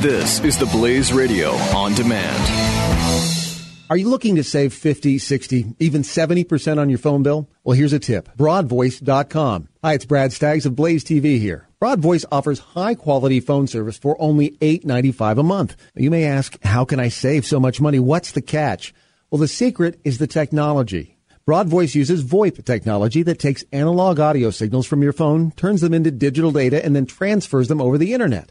This is the Blaze Radio on demand. Are you looking to save 50, 60, even 70% on your phone bill? Well, here's a tip. Broadvoice.com. Hi, it's Brad Staggs of Blaze TV here. Broadvoice offers high quality phone service for only $8.95 a month. You may ask, how can I save so much money? What's the catch? Well, the secret is the technology. Broadvoice uses VoIP technology that takes analog audio signals from your phone, turns them into digital data, and then transfers them over the internet.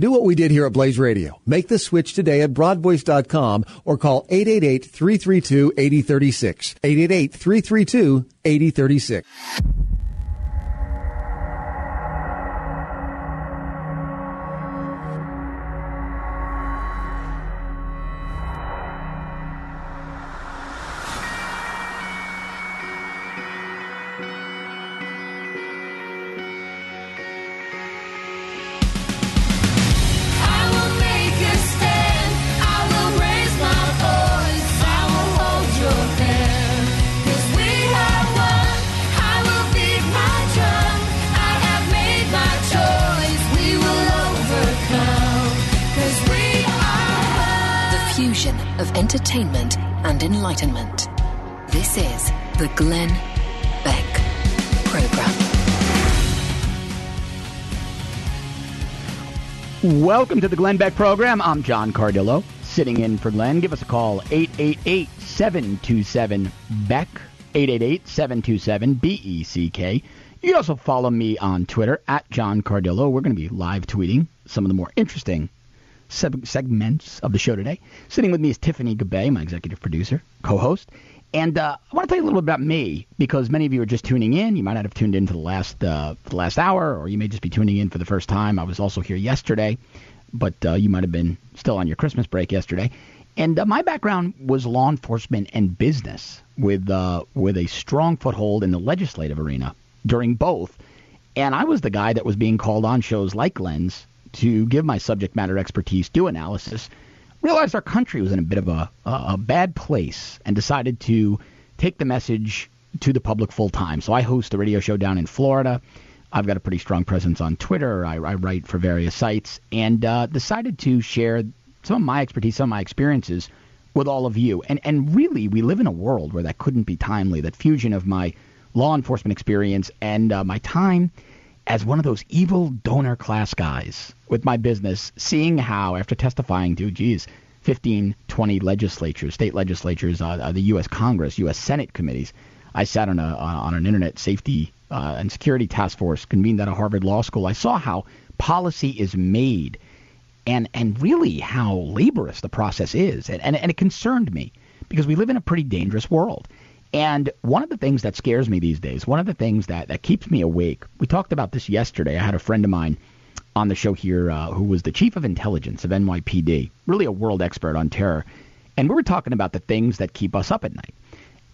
Do what we did here at Blaze Radio. Make the switch today at broadvoice.com or call 888-332-8036. 888-332-8036. Enlightenment. This is the Glenn Beck Program. Welcome to the Glenn Beck Program. I'm John Cardillo, sitting in for Glenn. Give us a call, 888 727 Beck, 888 727 B E C K. You can also follow me on Twitter at John Cardillo. We're going to be live tweeting some of the more interesting segments of the show today. Sitting with me is Tiffany Gabbay, my executive producer, co-host. And uh, I want to tell you a little bit about me because many of you are just tuning in. You might not have tuned in for the last uh, the last hour, or you may just be tuning in for the first time. I was also here yesterday, but uh, you might have been still on your Christmas break yesterday. And uh, my background was law enforcement and business, with uh, with a strong foothold in the legislative arena during both. And I was the guy that was being called on shows like Glenn's to give my subject matter expertise, do analysis, realized our country was in a bit of a, a bad place, and decided to take the message to the public full time. So I host a radio show down in Florida. I've got a pretty strong presence on Twitter. I, I write for various sites, and uh, decided to share some of my expertise, some of my experiences with all of you. And and really, we live in a world where that couldn't be timely. That fusion of my law enforcement experience and uh, my time as one of those evil donor class guys with my business, seeing how, after testifying to, geez, 15, 20 legislatures, state legislatures, uh, uh the U.S. Congress, U.S. Senate committees, I sat on, a, on an internet safety uh, and security task force convened at a Harvard Law School. I saw how policy is made and, and really how laborious the process is. And, and, and it concerned me because we live in a pretty dangerous world. And one of the things that scares me these days, one of the things that, that keeps me awake, we talked about this yesterday. I had a friend of mine on the show here uh, who was the chief of intelligence of NYPD, really a world expert on terror. And we were talking about the things that keep us up at night.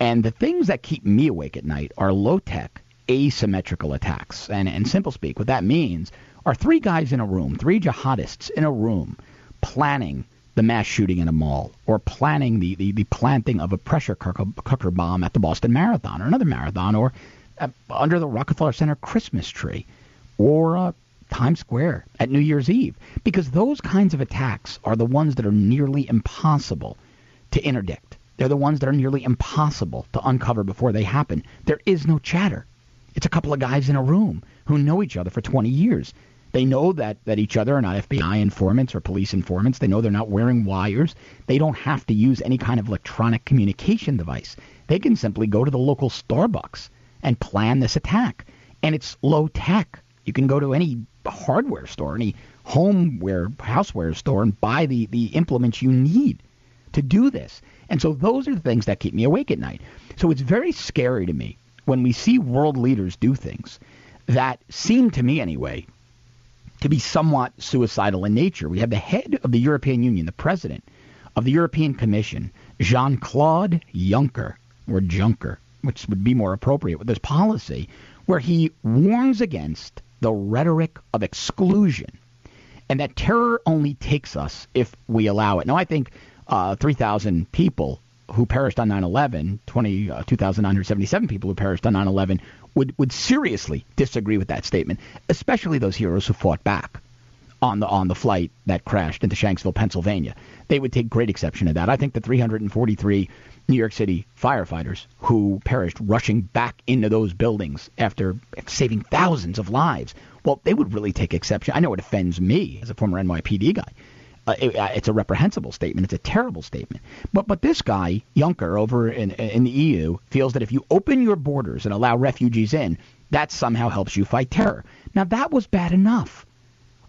And the things that keep me awake at night are low tech, asymmetrical attacks. And in simple speak, what that means are three guys in a room, three jihadists in a room, planning the mass shooting in a mall or planning the, the, the planting of a pressure cooker bomb at the Boston Marathon or another marathon or uh, under the Rockefeller Center Christmas tree or uh, Times Square at New Year's Eve. Because those kinds of attacks are the ones that are nearly impossible to interdict. They're the ones that are nearly impossible to uncover before they happen. There is no chatter. It's a couple of guys in a room who know each other for 20 years. They know that, that each other are not FBI informants or police informants. They know they're not wearing wires. They don't have to use any kind of electronic communication device. They can simply go to the local Starbucks and plan this attack. And it's low tech. You can go to any hardware store, any homeware, houseware store, and buy the, the implements you need to do this. And so those are the things that keep me awake at night. So it's very scary to me when we see world leaders do things that seem to me anyway to be somewhat suicidal in nature. We have the head of the European Union, the president of the European Commission, Jean Claude Juncker, or Juncker, which would be more appropriate with this policy, where he warns against the rhetoric of exclusion and that terror only takes us if we allow it. Now, I think uh, 3,000 people who perished on 9/11, 20, uh, 2,977 people who perished on 9/11 would would seriously disagree with that statement, especially those heroes who fought back on the on the flight that crashed into Shanksville, Pennsylvania. They would take great exception to that. I think the 343 New York City firefighters who perished rushing back into those buildings after saving thousands of lives, well, they would really take exception. I know it offends me as a former NYPD guy uh, it, uh, it's a reprehensible statement. It's a terrible statement. But but this guy Juncker over in in the EU feels that if you open your borders and allow refugees in, that somehow helps you fight terror. Now that was bad enough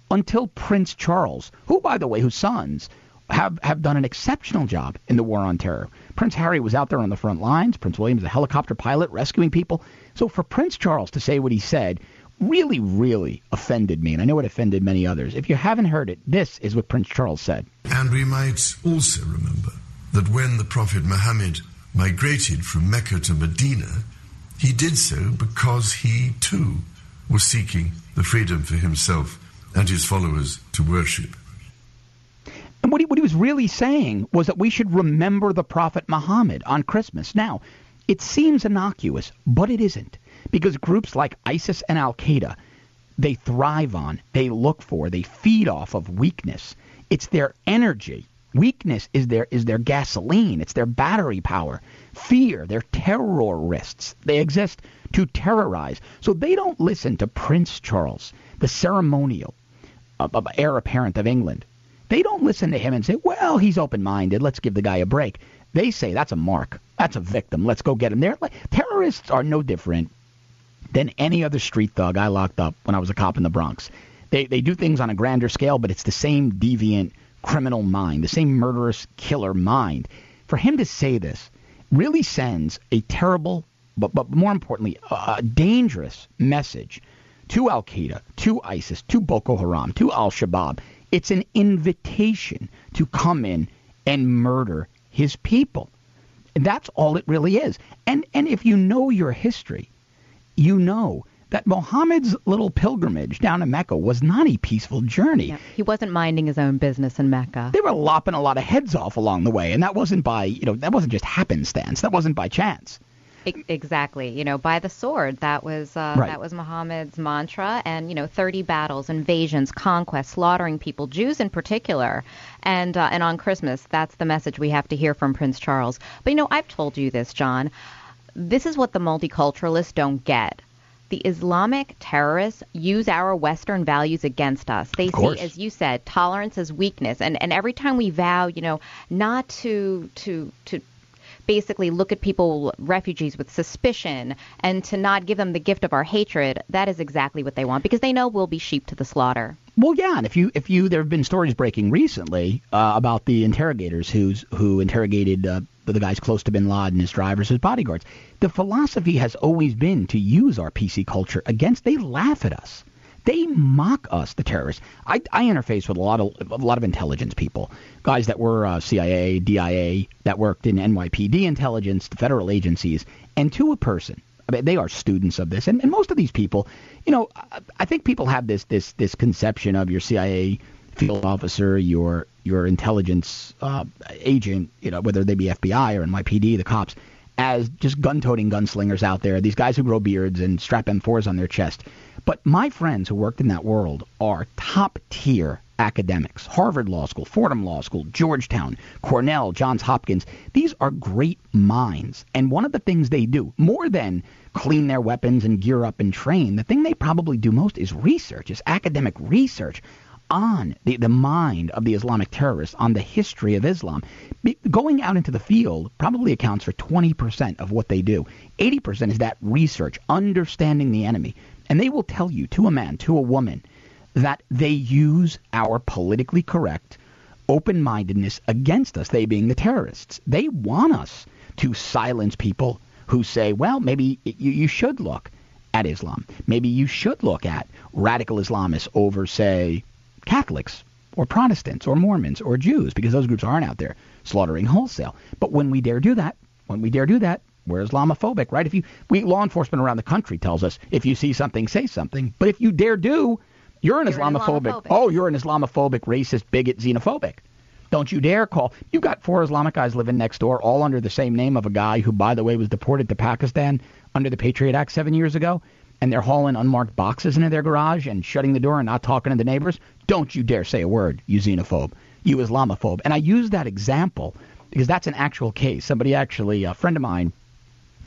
until Prince Charles, who by the way, whose sons have have done an exceptional job in the war on terror. Prince Harry was out there on the front lines. Prince William is a helicopter pilot rescuing people. So for Prince Charles to say what he said really, really offended me, and I know it offended many others. If you haven't heard it, this is what Prince Charles said. And we might also remember that when the Prophet Muhammad migrated from Mecca to Medina, he did so because he too was seeking the freedom for himself and his followers to worship. And what he, what he was really saying was that we should remember the Prophet Muhammad on Christmas. Now, it seems innocuous, but it isn't because groups like ISIS and Al Qaeda, they thrive on, they look for, they feed off of weakness. It's their energy. Weakness is their is their gasoline. It's their battery power. Fear, they're terrorists. They exist to terrorize. So they don't listen to Prince Charles, the ceremonial heir apparent of England. They don't listen to him and say, "Well, he's open-minded. Let's give the guy a break." They say that's a mark. That's a victim. Let's go get him. They're like, terrorists are no different than any other street thug I locked up when I was a cop in the Bronx. They they do things on a grander scale, but it's the same deviant criminal mind, the same murderous killer mind. For him to say this really sends a terrible, but but more importantly, a dangerous message to Al Qaeda, to ISIS, to Boko Haram, to Al Shabaab. It's an invitation to come in and murder his people. And that's all it really is. And and if you know your history, you know that Muhammad's little pilgrimage down to Mecca was not a peaceful journey. Yeah, he wasn't minding his own business in Mecca. They were lopping a lot of heads off along the way, and that wasn't by, you know, that wasn't just happenstance. That wasn't by chance. Exactly, you know, by the sword. That was uh, right. that was Muhammad's mantra, and you know, 30 battles, invasions, conquests, slaughtering people, Jews in particular, and uh, and on Christmas, that's the message we have to hear from Prince Charles. But you know, I've told you this, John this is what the multiculturalists don't get. The Islamic terrorists use our Western values against us. They see, as you said, tolerance as weakness, and and every time we vow, you know, not to to to basically look at people, refugees, with suspicion and to not give them the gift of our hatred, that is exactly what they want because they know we'll be sheep to the slaughter. Well, yeah, and if you if you there have been stories breaking recently uh, about the interrogators who's who interrogated uh, the guys close to Bin Laden, his drivers, his bodyguards. The philosophy has always been to use our PC culture against. They laugh at us. They mock us, the terrorists. I, I interface with a lot of a lot of intelligence people, guys that were uh, CIA, DIA, that worked in NYPD intelligence, the federal agencies, and to a person, I mean, they are students of this, and, and most of these people, you know, I, think people have this this this conception of your CIA field officer, your your intelligence uh, agent, you know, whether they be FBI or NYPD, the cops, as just gun-toting gunslingers out there. These guys who grow beards and strap M4s on their chest. But my friends who worked in that world are top-tier academics. Harvard Law School, Fordham Law School, Georgetown, Cornell, Johns Hopkins. These are great minds. And one of the things they do, more than clean their weapons and gear up and train, the thing they probably do most is research, is academic research on the, the mind of the Islamic terrorists, on the history of Islam. Be, going out into the field probably accounts for 20% of what they do. 80% is that research, understanding the enemy. And they will tell you to a man, to a woman, that they use our politically correct open mindedness against us, they being the terrorists. They want us to silence people who say, well, maybe you, you should look at Islam. Maybe you should look at radical Islamists over, say, Catholics or Protestants or Mormons or Jews, because those groups aren't out there slaughtering wholesale. But when we dare do that, when we dare do that, we're Islamophobic, right? If you, we law enforcement around the country tells us if you see something, say something. But if you dare do, you're an, you're Islamophobic. Islamophobic. Oh, you're an Islamophobic, racist, bigot, xenophobic. Don't you dare call. You've got four Islamic guys living next door, all under the same name of a guy who, by the way, was deported to Pakistan under the Patriot Act seven years ago, and they're hauling unmarked boxes into their garage and shutting the door and not talking to the neighbors. Don't you dare say a word, you xenophobe, you Islamophobe. And I use that example because that's an actual case. Somebody actually, a friend of mine,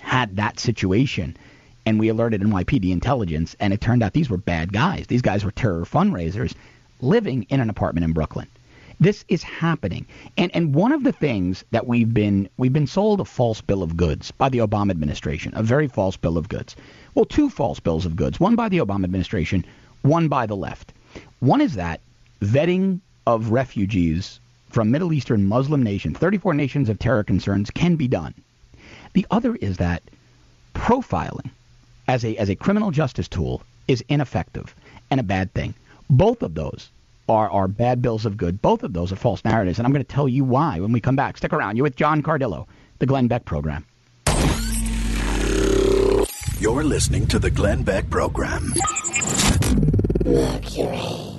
had that situation and we alerted NYPD intelligence, and it turned out these were bad guys. These guys were terror fundraisers living in an apartment in Brooklyn. This is happening. And and one of the things that we've been we've been sold a false bill of goods by the Obama administration, a very false bill of goods. Well, two false bills of goods, one by the Obama administration, one by the left. One is that vetting of refugees from Middle Eastern Muslim nations, 34 nations of terror concerns can be done. The other is that profiling as a as a criminal justice tool is ineffective and a bad thing. Both of those are, are bad bills of good. Both of those are false narratives, and I'm going to tell you why when we come back. Stick around. You're with John Cardillo, the Glenn Beck Program. You're listening to the Glenn Beck Program. Mercury.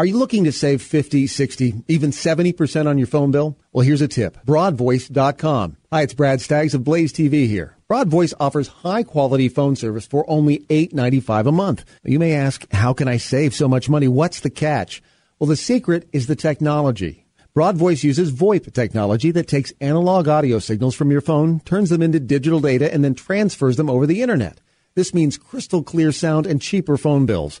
Are you looking to save 50, 60, even 70% on your phone bill? Well, here's a tip. Broadvoice.com. Hi, it's Brad Staggs of Blaze TV here. Broadvoice offers high quality phone service for only $8.95 a month. You may ask, how can I save so much money? What's the catch? Well, the secret is the technology. Broadvoice uses VoIP technology that takes analog audio signals from your phone, turns them into digital data, and then transfers them over the internet. This means crystal clear sound and cheaper phone bills.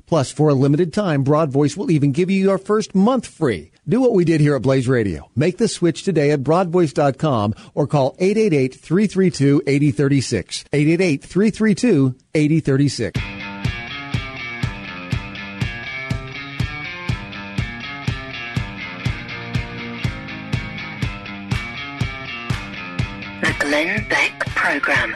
Plus, for a limited time, Broadvoice will even give you your first month free. Do what we did here at Blaze Radio. Make the switch today at broadvoice.com or call 888-332-8036. 888-332-8036. The Glenn Beck Program.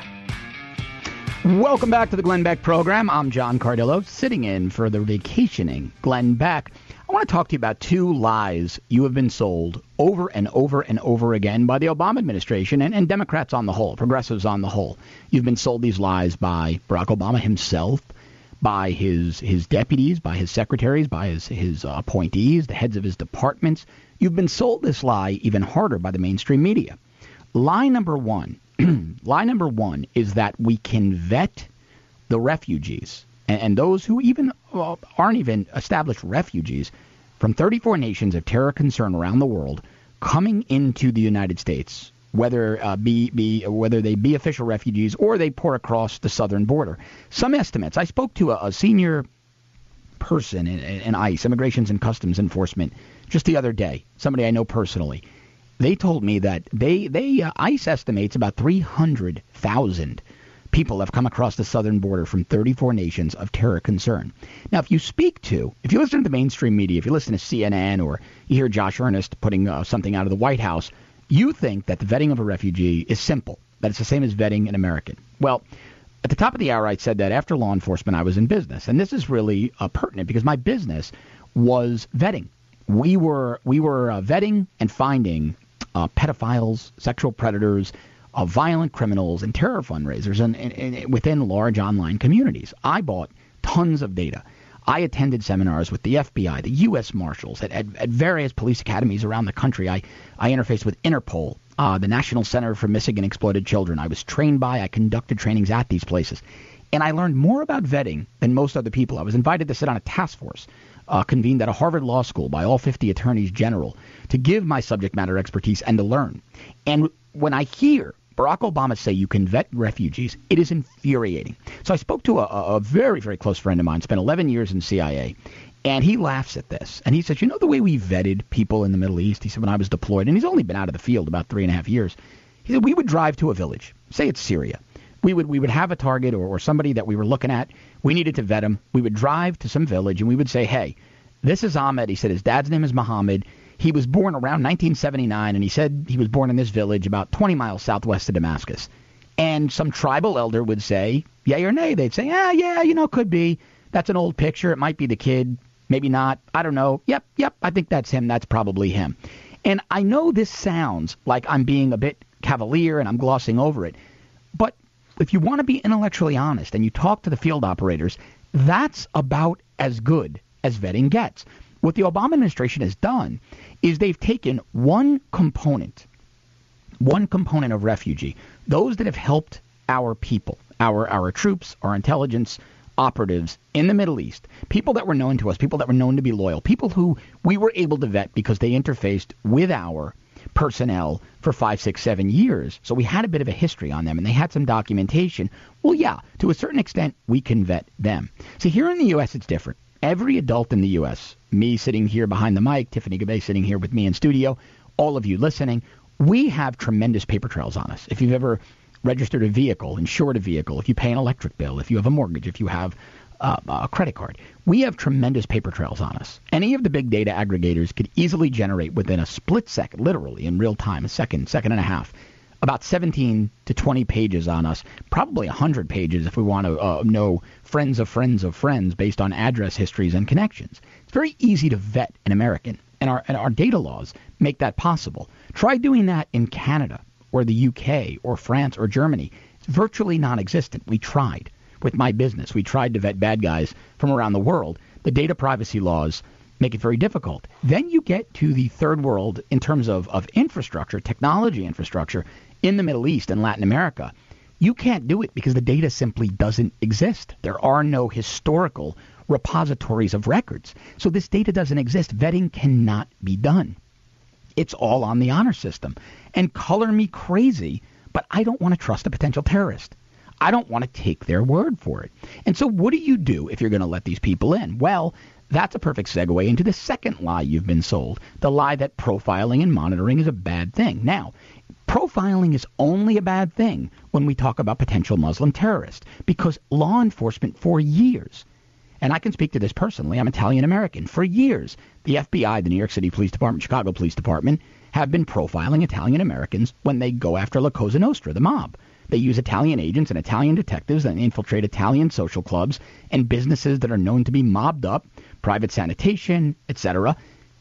Welcome back to the Glenn Beck program. I'm John Cardillo, sitting in for the vacationing Glenn Beck. I want to talk to you about two lies you have been sold over and over and over again by the Obama administration and, and Democrats on the whole, progressives on the whole. You've been sold these lies by Barack Obama himself, by his his deputies, by his secretaries, by his his uh, appointees, the heads of his departments. You've been sold this lie even harder by the mainstream media. Lie number one lie number one is that we can vet the refugees and, and those who even uh, aren't even established refugees from 34 nations of terror concern around the world coming into the United States, whether uh, be, be whether they be official refugees or they pour across the southern border. Some estimates. I spoke to a, a senior person in, in ICE, Immigrations and Customs Enforcement, just the other day. Somebody I know personally they told me that they they uh, ICE estimates about 300,000 people have come across the southern border from 34 nations of terror concern. Now, if you speak to, if you listen to the mainstream media, if you listen to CNN or you hear Josh Earnest putting uh, something out of the White House, you think that the vetting of a refugee is simple, that it's the same as vetting an American. Well, at the top of the hour, I said that after law enforcement, I was in business, and this is really uh, pertinent because my business was vetting. We were we were uh, vetting and finding uh, pedophiles, sexual predators, uh, violent criminals, and terror fundraisers and, and, and within large online communities. I bought tons of data. I attended seminars with the FBI, the U.S. Marshals, at, at, at various police academies around the country. I, I interfaced with Interpol, uh, the National Center for Missing and Exploited Children. I was trained by, I conducted trainings at these places. And I learned more about vetting than most other people. I was invited to sit on a task force uh, convened at a Harvard Law School by all 50 attorneys general to give my subject matter expertise and to learn. And when I hear Barack Obama say you can vet refugees, it is infuriating. So I spoke to a, a very, very close friend of mine, spent 11 years in CIA, And he laughs at this. And he says, You know the way we vetted people in the Middle East? He said, When I was deployed, and he's only been out of the field about three and a half years. He said, We would drive to a village, say it's Syria. We would, we would have a target or, or somebody that we were looking at. We needed to vet him. We would drive to some village and we would say, Hey, this is Ahmed. He said his dad's name is Muhammad. He was born around 1979, and he said he was born in this village about 20 miles southwest of Damascus. And some tribal elder would say, yay or nay. They'd say, ah, yeah, you know, could be. That's an old picture. It might be the kid. Maybe not. I don't know. Yep, yep, I think that's him. That's probably him. And I know this sounds like I'm being a bit cavalier and I'm glossing over it. But if you want to be intellectually honest and you talk to the field operators, that's about as good as vetting gets. What the Obama administration has done is they've taken one component, one component of refugee, those that have helped our people, our our troops, our intelligence operatives in the Middle East, people that were known to us, people that were known to be loyal, people who we were able to vet because they interfaced with our personnel for five, six, seven years. So we had a bit of a history on them and they had some documentation. Well, yeah, to a certain extent, we can vet them. See, here in the U.S., it's different. Every adult in the U.S., me sitting here behind the mic, Tiffany Gabbay sitting here with me in studio, all of you listening, we have tremendous paper trails on us. If you've ever registered a vehicle, insured a vehicle, if you pay an electric bill, if you have a mortgage, if you have uh, a credit card, we have tremendous paper trails on us. Any of the big data aggregators could easily generate within a split second, literally in real time, a second, second and a half, about 17 to 20 pages on us, probably 100 pages if we want to uh, know friends of friends of friends based on address histories and connections. It's very easy to vet an American, and our, and our data laws make that possible. Try doing that in Canada or the UK or France or Germany. It's virtually non existent. We tried with my business. We tried to vet bad guys from around the world. The data privacy laws make it very difficult. Then you get to the third world in terms of, of infrastructure, technology infrastructure in the Middle East and Latin America. You can't do it because the data simply doesn't exist. There are no historical repositories of records. So this data doesn't exist. Vetting cannot be done. It's all on the honor system. And color me crazy, but I don't want to trust a potential terrorist. I don't want to take their word for it. And so, what do you do if you're going to let these people in? Well, that's a perfect segue into the second lie you've been sold the lie that profiling and monitoring is a bad thing. Now, profiling is only a bad thing when we talk about potential Muslim terrorists because law enforcement for years and I can speak to this personally. I'm Italian American. For years, the FBI, the New York City Police Department, Chicago Police Department, have been profiling Italian Americans when they go after La Cosa Nostra, the mob. They use Italian agents and Italian detectives that infiltrate Italian social clubs and businesses that are known to be mobbed up, private sanitation, etc.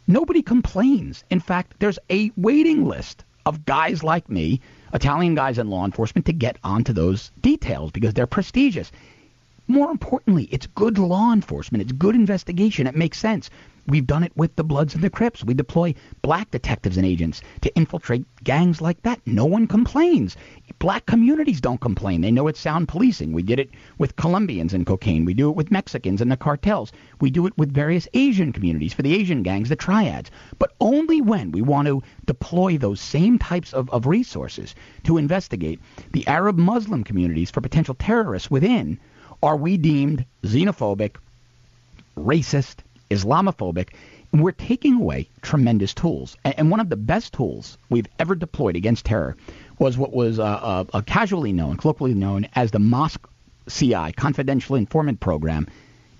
Nobody complains. In fact, there's a waiting list of guys like me, Italian guys in law enforcement, to get onto those details because they're prestigious. More importantly, it's good law enforcement. It's good investigation. It makes sense. We've done it with the Bloods and the Crips. We deploy black detectives and agents to infiltrate gangs like that. No one complains. Black communities don't complain. They know it's sound policing. We did it with Colombians and cocaine. We do it with Mexicans and the cartels. We do it with various Asian communities for the Asian gangs, the triads. But only when we want to deploy those same types of, of resources to investigate the Arab Muslim communities for potential terrorists within are we deemed xenophobic, racist, Islamophobic? We're taking away tremendous tools. And one of the best tools we've ever deployed against terror was what was uh, uh, uh, casually known, colloquially known as the Mosque CI, Confidential Informant Program,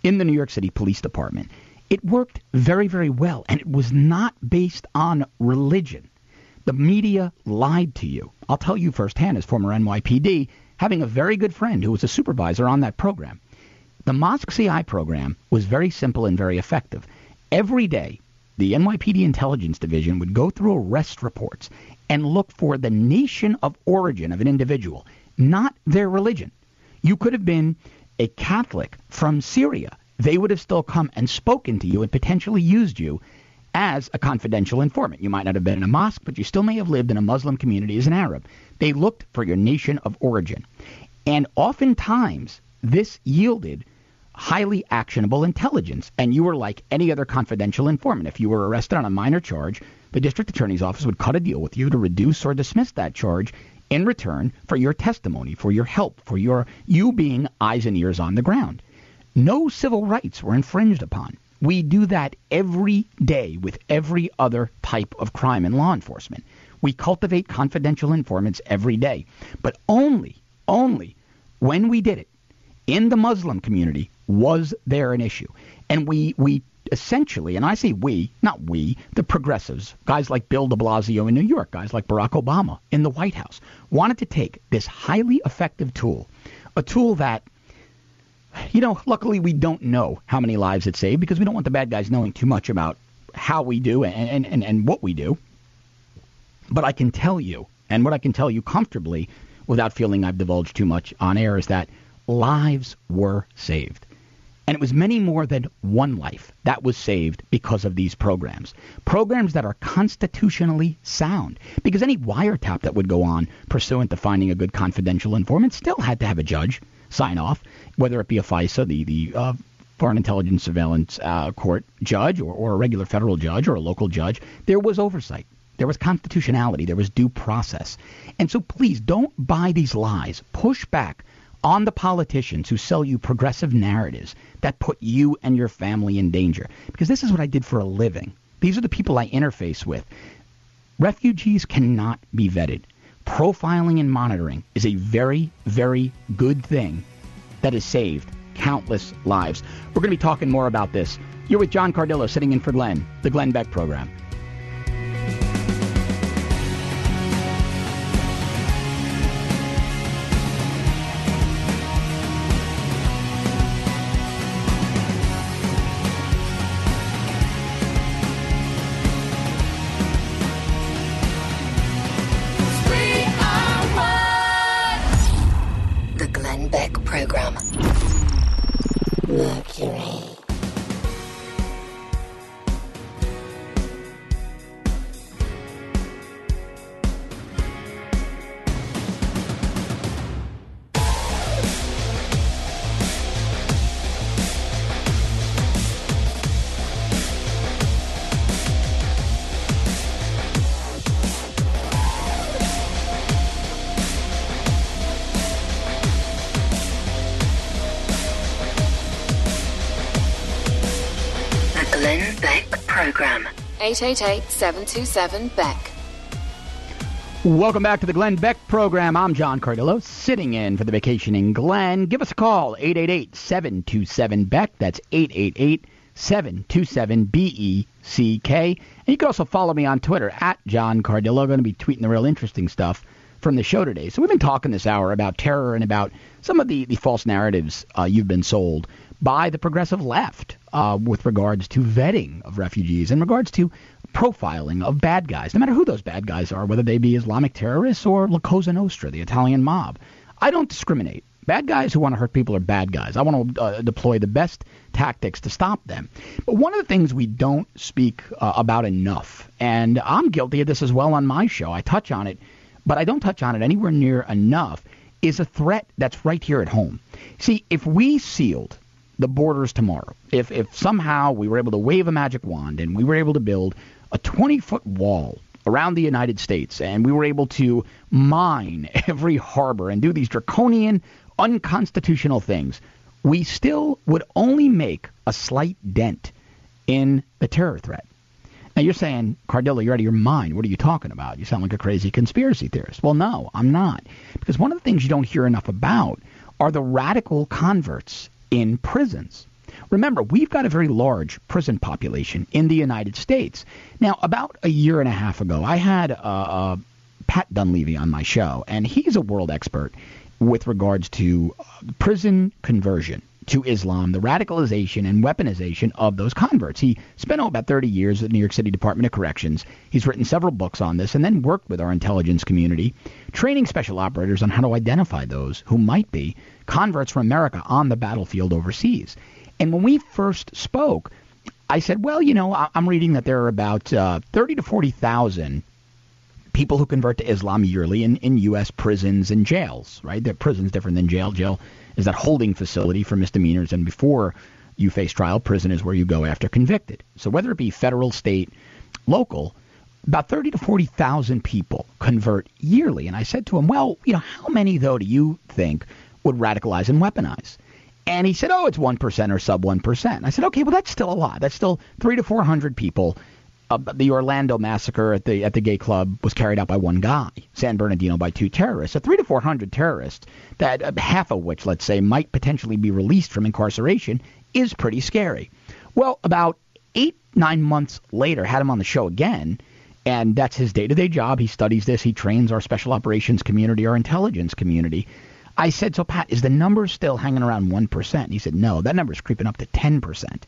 in the New York City Police Department. It worked very, very well, and it was not based on religion. The media lied to you. I'll tell you firsthand, as former NYPD, having a very good friend who was a supervisor on that program. The Mosque CI program was very simple and very effective. Every day, the NYPD Intelligence Division would go through arrest reports and look for the nation of origin of an individual, not their religion. You could have been a Catholic from Syria. They would have still come and spoken to you and potentially used you as a confidential informant. You might not have been in a mosque, but you still may have lived in a Muslim community as an Arab. They looked for your nation of origin. And oftentimes, this yielded highly actionable intelligence. And you were like any other confidential informant. If you were arrested on a minor charge, the district attorney's office would cut a deal with you to reduce or dismiss that charge in return for your testimony, for your help, for your you being eyes and ears on the ground. No civil rights were infringed upon. We do that every day with every other type of crime in law enforcement. We cultivate confidential informants every day. But only, only when we did it in the Muslim community was there an issue. And we, we essentially, and I say we, not we, the progressives, guys like Bill de Blasio in New York, guys like Barack Obama in the White House, wanted to take this highly effective tool, a tool that you know, luckily we don't know how many lives it saved because we don't want the bad guys knowing too much about how we do and, and, and what we do. But I can tell you, and what I can tell you comfortably without feeling I've divulged too much on air, is that lives were saved. And it was many more than one life that was saved because of these programs. Programs that are constitutionally sound. Because any wiretap that would go on pursuant to finding a good confidential informant still had to have a judge sign off, whether it be a FISA, the, the uh, Foreign Intelligence Surveillance uh, Court judge, or, or a regular federal judge, or a local judge. There was oversight. There was constitutionality. There was due process. And so please don't buy these lies. Push back on the politicians who sell you progressive narratives that put you and your family in danger. Because this is what I did for a living. These are the people I interface with. Refugees cannot be vetted. Profiling and monitoring is a very, very good thing that has saved countless lives. We're going to be talking more about this. You're with John Cardillo sitting in for Glenn, the Glenn Beck program. 888-727-BECK. Welcome back to the Glenn Beck program. I'm John Cardillo, sitting in for the vacationing Glenn. Give us a call, 888-727-BECK. That's 888-727-B-E-C-K. And you can also follow me on Twitter, at John Cardillo. I'm going to be tweeting the real interesting stuff from the show today. So we've been talking this hour about terror and about some of the, the false narratives uh, you've been sold by the progressive left uh, with regards to vetting of refugees, in regards to profiling of bad guys, no matter who those bad guys are, whether they be Islamic terrorists or La Cosa Nostra, the Italian mob. I don't discriminate. Bad guys who want to hurt people are bad guys. I want to uh, deploy the best tactics to stop them. But one of the things we don't speak uh, about enough, and I'm guilty of this as well on my show, I touch on it, but I don't touch on it anywhere near enough, is a threat that's right here at home. See, if we sealed the borders tomorrow, if if somehow we were able to wave a magic wand and we were able to build a 20 foot wall around the United States and we were able to mine every harbor and do these draconian, unconstitutional things, we still would only make a slight dent in the terror threat. Now you're saying, Cardillo, you're out of your mind. What are you talking about? You sound like a crazy conspiracy theorist. Well, no, I'm not. Because one of the things you don't hear enough about are the radical converts in prisons. Remember, we've got a very large prison population in the United States. Now, about a year and a half ago, I had uh, uh, Pat Dunleavy on my show, and he's a world expert with regards to uh, prison conversion to Islam, the radicalization and weaponization of those converts. He spent oh, about 30 years at the New York City Department of Corrections. He's written several books on this and then worked with our intelligence community, training special operators on how to identify those who might be converts from America on the battlefield overseas. And when we first spoke, I said, well, you know, I'm reading that there are about uh, 30 to 40,000 people who convert to Islam yearly in, in U.S. prisons and jails, right? The prison's different than jail. Jail is that holding facility for misdemeanors, and before you face trial, prison is where you go after convicted. So whether it be federal, state, local, about 30 to 40,000 people convert yearly. And I said to him, well, you know, how many, though, do you think would radicalize and weaponize? And he said, "Oh, it's one percent or sub one percent." I said, "Okay, well that's still a lot. That's still three to four hundred people." Uh, the Orlando massacre at the at the gay club was carried out by one guy, San Bernardino by two terrorists. So three to four hundred terrorists, that uh, half of which, let's say, might potentially be released from incarceration, is pretty scary. Well, about eight nine months later, had him on the show again, and that's his day-to-day job. He studies this. He trains our special operations community, our intelligence community. I said, so Pat, is the number still hanging around 1%? He said, no, that number is creeping up to 10%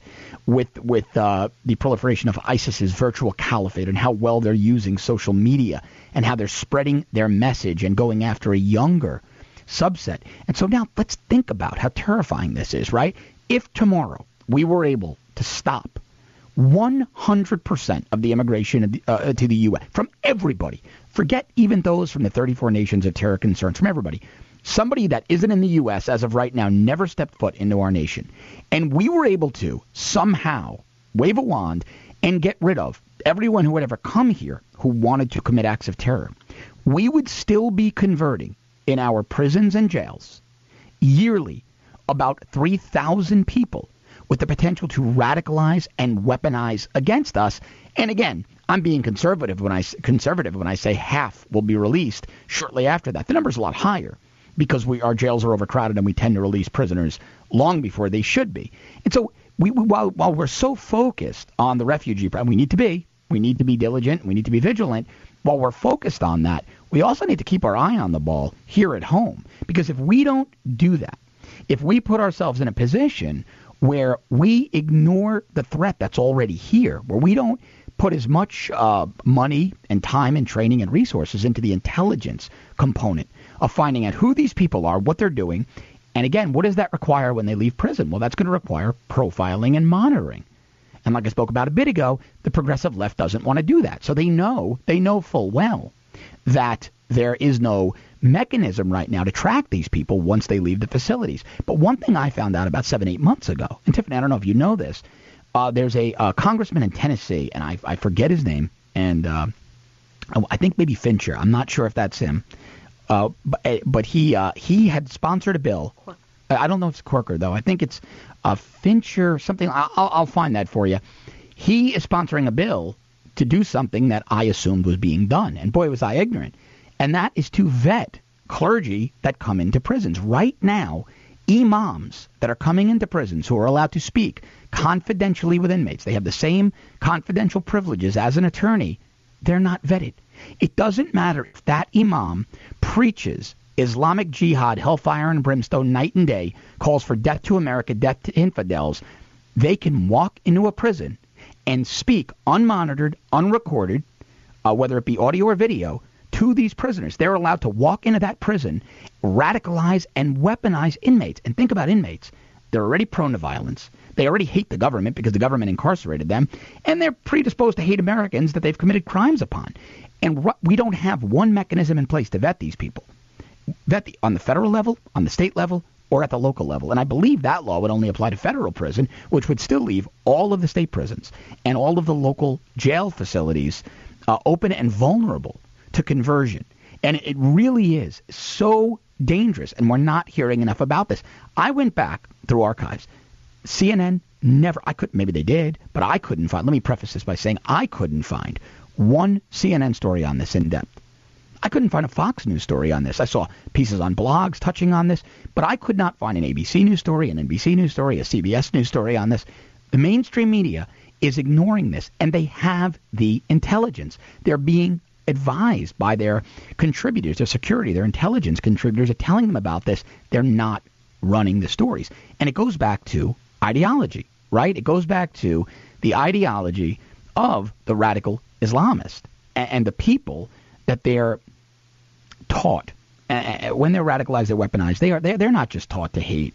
with, with uh, the proliferation of ISIS's virtual caliphate and how well they're using social media and how they're spreading their message and going after a younger subset. And so now let's think about how terrifying this is, right? If tomorrow we were able to stop 100% of the immigration uh, to the U.S. from everybody, forget even those from the 34 nations of terror concerns, from everybody somebody that isn't in the U.S. as of right now never stepped foot into our nation. And we were able to somehow wave a wand and get rid of everyone who had ever come here who wanted to commit acts of terror. We would still be converting in our prisons and jails yearly about 3,000 people with the potential to radicalize and weaponize against us. And again, I'm being conservative when I conservative when I say half will be released shortly after that. The number's a lot higher because we our jails are overcrowded and we tend to release prisoners long before they should be. And so we, we while while we're so focused on the refugee problem, we need to be we need to be diligent, we need to be vigilant. While we're focused on that, we also need to keep our eye on the ball here at home because if we don't do that, if we put ourselves in a position where we ignore the threat that's already here, where we don't put as much uh, money and time and training and resources into the intelligence component of finding out who these people are, what they're doing, and again, what does that require when they leave prison? Well, that's going to require profiling and monitoring. And like I spoke about a bit ago, the progressive left doesn't want to do that. So they know, they know full well that there is no mechanism right now to track these people once they leave the facilities. But one thing I found out about seven, eight months ago, and Tiffany, I don't know if you know this, uh, there's a uh, congressman in Tennessee, and I, I forget his name, and uh, I think maybe Fincher. I'm not sure if that's him. Uh, but, eh, but he uh, he had sponsored a bill. I don't know if it's Corker though. I think it's a Fincher something. I'll, I'll find that for you. He is sponsoring a bill to do something that I assumed was being done, and boy was I ignorant. And that is to vet clergy that come into prisons right now. Imams that are coming into prisons who are allowed to speak confidentially with inmates. They have the same confidential privileges as an attorney. They're not vetted. It doesn't matter if that imam preaches Islamic jihad, hellfire and brimstone night and day, calls for death to America, death to infidels. They can walk into a prison and speak unmonitored, unrecorded, uh, whether it be audio or video, to these prisoners. They're allowed to walk into that prison, radicalize and weaponize inmates. And think about inmates. They're already prone to violence. They already hate the government because the government incarcerated them, and they're predisposed to hate Americans that they've committed crimes upon. And we don't have one mechanism in place to vet these people. Vet the, on the federal level, on the state level, or at the local level. And I believe that law would only apply to federal prison, which would still leave all of the state prisons and all of the local jail facilities uh, open and vulnerable to conversion. And it really is so dangerous, and we're not hearing enough about this. I went back through archives. CNN never, I could, maybe they did, but I couldn't find, let me preface this by saying I couldn't find one CNN story on this in depth. I couldn't find a Fox News story on this. I saw pieces on blogs touching on this, but I could not find an ABC News story, an NBC News story, a CBS News story on this. The mainstream media is ignoring this, and they have the intelligence. They're being advised by their contributors, their security, their intelligence contributors are telling them about this. They're not running the stories. And it goes back to ideology, right? It goes back to the ideology of the radical Islamist and, the people that they're taught. When they're radicalized, they're weaponized. They are they're, they're not just taught to hate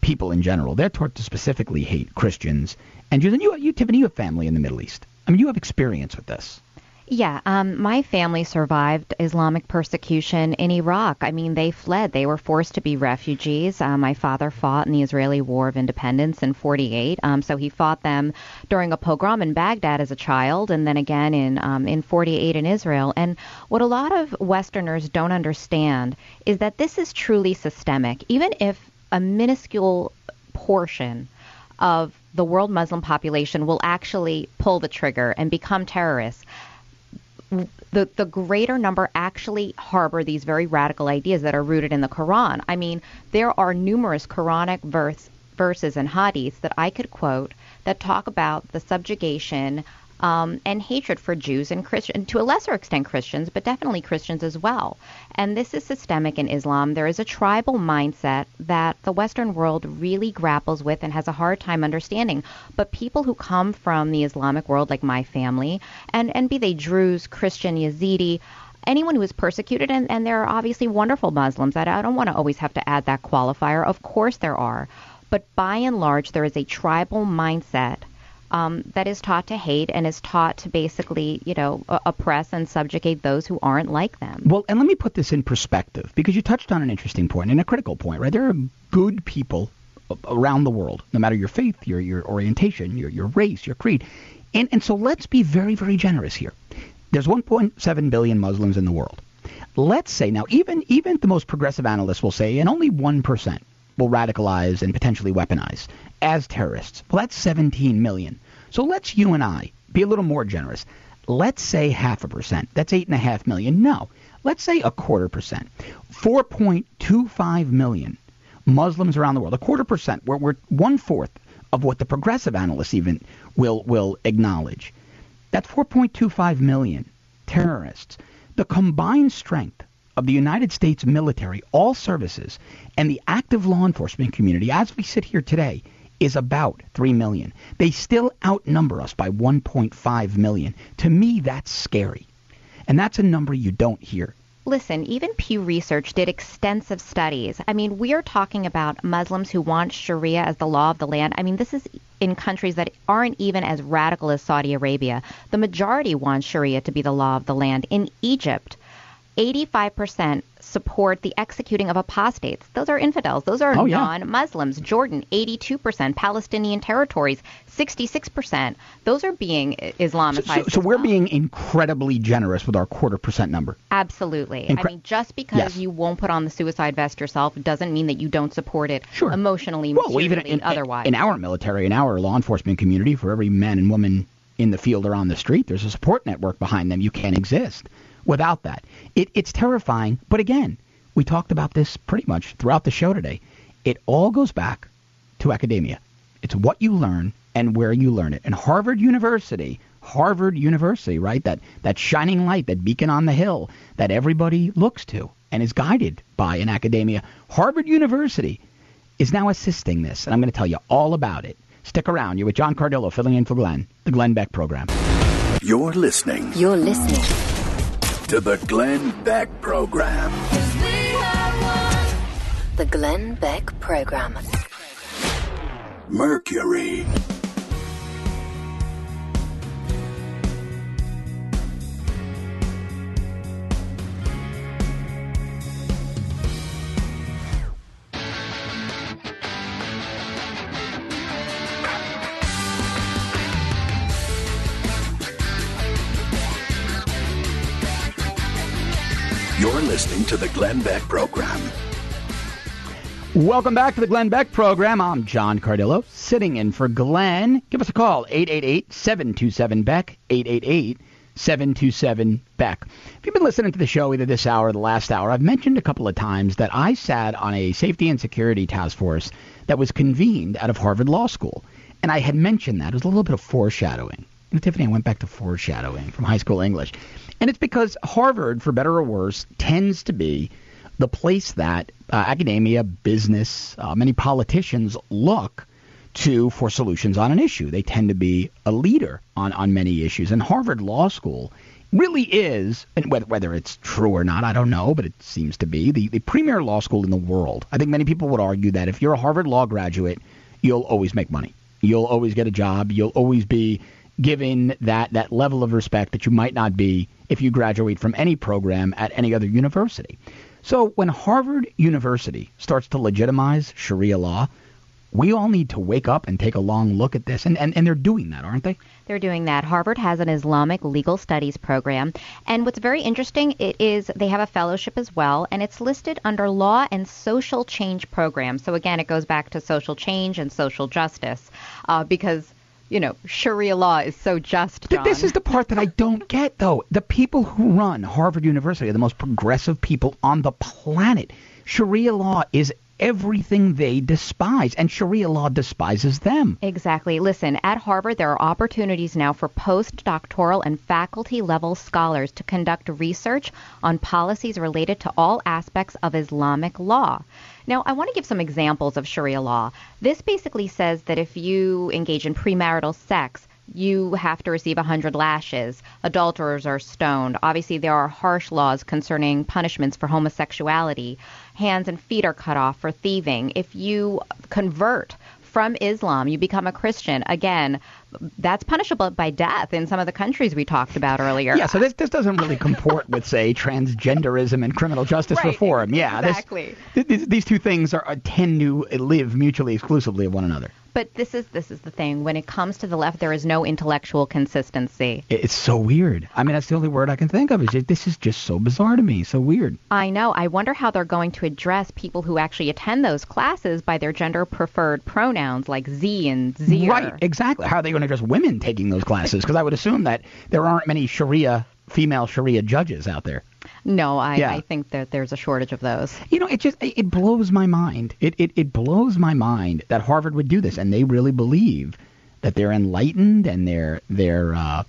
people in general. They're taught to specifically hate Christians and Jews. And you, you, Tiffany, you have family in the Middle East. I mean, you have experience with this. Yeah, um, my family survived Islamic persecution in Iraq. I mean, they fled. They were forced to be refugees. Uh, my father fought in the Israeli War of Independence in 48. Um, so he fought them during a pogrom in Baghdad as a child, and then again in um, in 48 in Israel. And what a lot of Westerners don't understand is that this is truly systemic. Even if a minuscule portion of the world Muslim population will actually pull the trigger and become terrorists, the, the greater number actually harbor these very radical ideas that are rooted in the Quran. I mean, there are numerous Quranic verse, verses and hadiths that I could quote that talk about the subjugation um, and hatred for Jews and Christian, to a lesser extent Christians, but definitely Christians as well. And this is systemic in Islam. There is a tribal mindset that the Western world really grapples with and has a hard time understanding. But people who come from the Islamic world, like my family, and, and be they Druze, Christian, Yazidi, anyone who is persecuted, and, and there are obviously wonderful Muslims. I, I don't want to always have to add that qualifier. Of course there are. But by and large, there is a tribal mindset um, that is taught to hate and is taught to basically, you know, oppress and subjugate those who aren't like them. Well, and let me put this in perspective because you touched on an interesting point and a critical point, right? There are good people around the world, no matter your faith, your your orientation, your your race, your creed, and and so let's be very very generous here. There's 1.7 billion Muslims in the world. Let's say now, even even the most progressive analysts will say, and only one percent will radicalize and potentially weaponize as terrorists. Well, that's 17 million. So let's you and I be a little more generous. Let's say half a percent. That's eight and a half million. No, let's say a quarter percent. 4.25 million Muslims around the world. A quarter percent. We're, we're one fourth of what the progressive analysts even will will acknowledge. That's 4.25 million terrorists. The combined strength of the United States military, all services, and the active law enforcement community, as we sit here today, is about 3 million. They still outnumber us by 1.5 million. To me, that's scary. And that's a number you don't hear. Listen, even Pew Research did extensive studies. I mean, we are talking about Muslims who want Sharia as the law of the land. I mean, this is in countries that aren't even as radical as Saudi Arabia. The majority want Sharia to be the law of the land. In Egypt, 85% support the executing of apostates. Those are infidels. Those are oh, non-Muslims. Jordan, 82%. Palestinian territories, 66%. Those are being Islamicized. So, so, so we're well. being incredibly generous with our quarter percent number. Absolutely. Incre- I mean, just because yes. you won't put on the suicide vest yourself doesn't mean that you don't support it sure. emotionally, well, even in, otherwise. In our military, in our law enforcement community, for every man and woman in the field or on the street, there's a support network behind them. You can't exist without that. It, it's terrifying. But again, we talked about this pretty much throughout the show today. It all goes back to academia. It's what you learn and where you learn it. And Harvard University, Harvard University, right? That that shining light, that beacon on the hill that everybody looks to and is guided by in academia. Harvard University is now assisting this, and I'm going to tell you all about it. Stick around. You're with John Cardillo filling in for Glenn, the Glenn Beck program. You're listening. You're listening to the Glenn Beck Program. The Glenn Beck Program. Mercury. To the Glenn Beck Program. Welcome back to the Glenn Beck Program. I'm John Cardillo, sitting in for Glenn. Give us a call, 888-727-BECK, 888-727-BECK. If you've been listening to the show either this hour or the last hour, I've mentioned a couple of times that I sat on a safety and security task force that was convened out of Harvard Law School. And I had mentioned that. It was a little bit of foreshadowing. And Tiffany, I went back to foreshadowing from high school English. And it's because Harvard, for better or worse, tends to be the place that uh, academia, business, uh, many politicians look to for solutions on an issue. They tend to be a leader on, on many issues. And Harvard Law School really is, and whether, whether it's true or not, I don't know, but it seems to be, the, the premier law school in the world. I think many people would argue that if you're a Harvard Law graduate, you'll always make money. You'll always get a job. You'll always be given that, that level of respect that you might not be if you graduate from any program at any other university. So when Harvard University starts to legitimize Sharia law, we all need to wake up and take a long look at this. And, and, and they're doing that, aren't they? They're doing that. Harvard has an Islamic legal studies program. And what's very interesting, it is they have a fellowship as well, and it's listed under law and social change program. So again, it goes back to social change and social justice uh, because you know, Sharia law is so just. John. This is the part that I don't get, though. The people who run Harvard University are the most progressive people on the planet. Sharia law is everything they despise, and Sharia law despises them. Exactly. Listen, at Harvard, there are opportunities now for postdoctoral and faculty level scholars to conduct research on policies related to all aspects of Islamic law. Now, I want to give some examples of Sharia law. This basically says that if you engage in premarital sex, you have to receive 100 lashes. Adulterers are stoned. Obviously, there are harsh laws concerning punishments for homosexuality. Hands and feet are cut off for thieving. If you convert from Islam, you become a Christian. Again, that's punishable by death in some of the countries we talked about earlier. Yeah, so this this doesn't really comport with say transgenderism and criminal justice right, reform. Yeah, exactly. This, these, these two things are tend to live mutually exclusively of one another. But this is this is the thing. When it comes to the left, there is no intellectual consistency. It's so weird. I mean, that's the only word I can think of. Is just, this is just so bizarre to me. So weird. I know. I wonder how they're going to address people who actually attend those classes by their gender preferred pronouns like Z and Z. Right. Exactly. How are they going to address women taking those classes? Because I would assume that there aren't many Sharia female Sharia judges out there. No, I, yeah. I think that there's a shortage of those. You know, it just it blows my mind. It, it it blows my mind that Harvard would do this, and they really believe that they're enlightened and they're they're uh,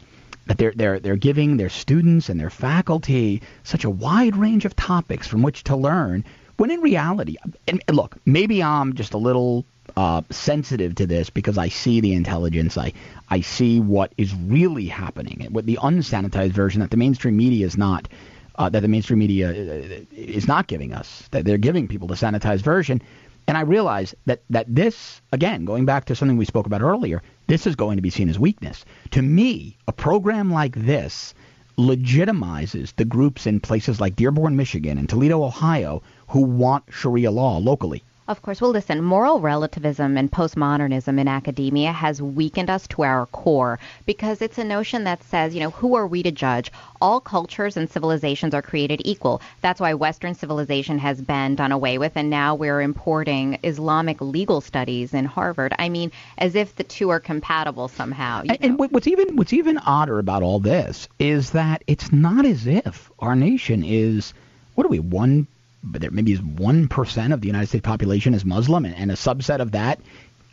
that they're they're they're giving their students and their faculty such a wide range of topics from which to learn. When in reality, and look, maybe I'm just a little uh, sensitive to this because I see the intelligence. I I see what is really happening. What the unsanitized version that the mainstream media is not uh, that the mainstream media uh, is not giving us. That they're giving people the sanitized version. And I realize that, that this, again, going back to something we spoke about earlier, this is going to be seen as weakness. To me, a program like this legitimizes the groups in places like Dearborn, Michigan and Toledo, Ohio, who want Sharia law locally. Of course. Well, listen, moral relativism and postmodernism in academia has weakened us to our core because it's a notion that says, you know, who are we to judge? All cultures and civilizations are created equal. That's why Western civilization has been done away with, and now we're importing Islamic legal studies in Harvard. I mean, as if the two are compatible somehow. And, and, what's even what's even odder about all this is that it's not as if our nation is what are we one but there maybe is one percent of the United States population is Muslim, and, and a subset of that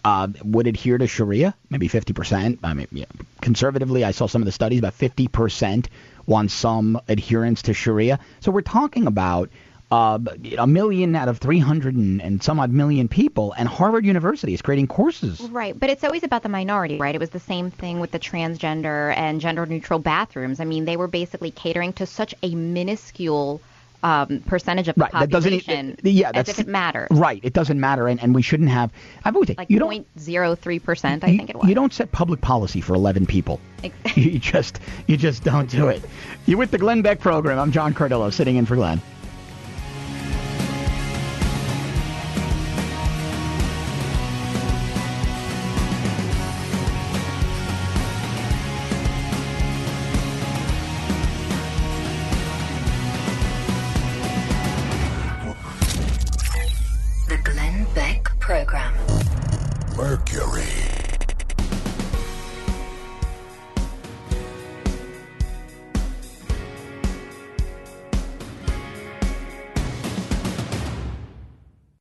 uh, would adhere to Sharia. Maybe fifty percent. I mean, yeah, conservatively, I saw some of the studies about fifty percent want some adherence to Sharia. So we're talking about. Uh, a million out of 300 and, and, some odd million people, and Harvard University is creating courses. Right, but it's always about the minority, right? It was the same thing with the transgender and gender neutral bathrooms. I mean, they were basically catering to such a minuscule um, percentage of the right. population. That doesn't, yeah, that's, as if it matters. Right. It doesn't matter, and, and we shouldn't have. I've always like you 0.03 percent. I think it was. You don't set public policy for 11 people. you just you just don't do it. You're with the Glenn Beck program. I'm John Cardillo, sitting in for Glenn.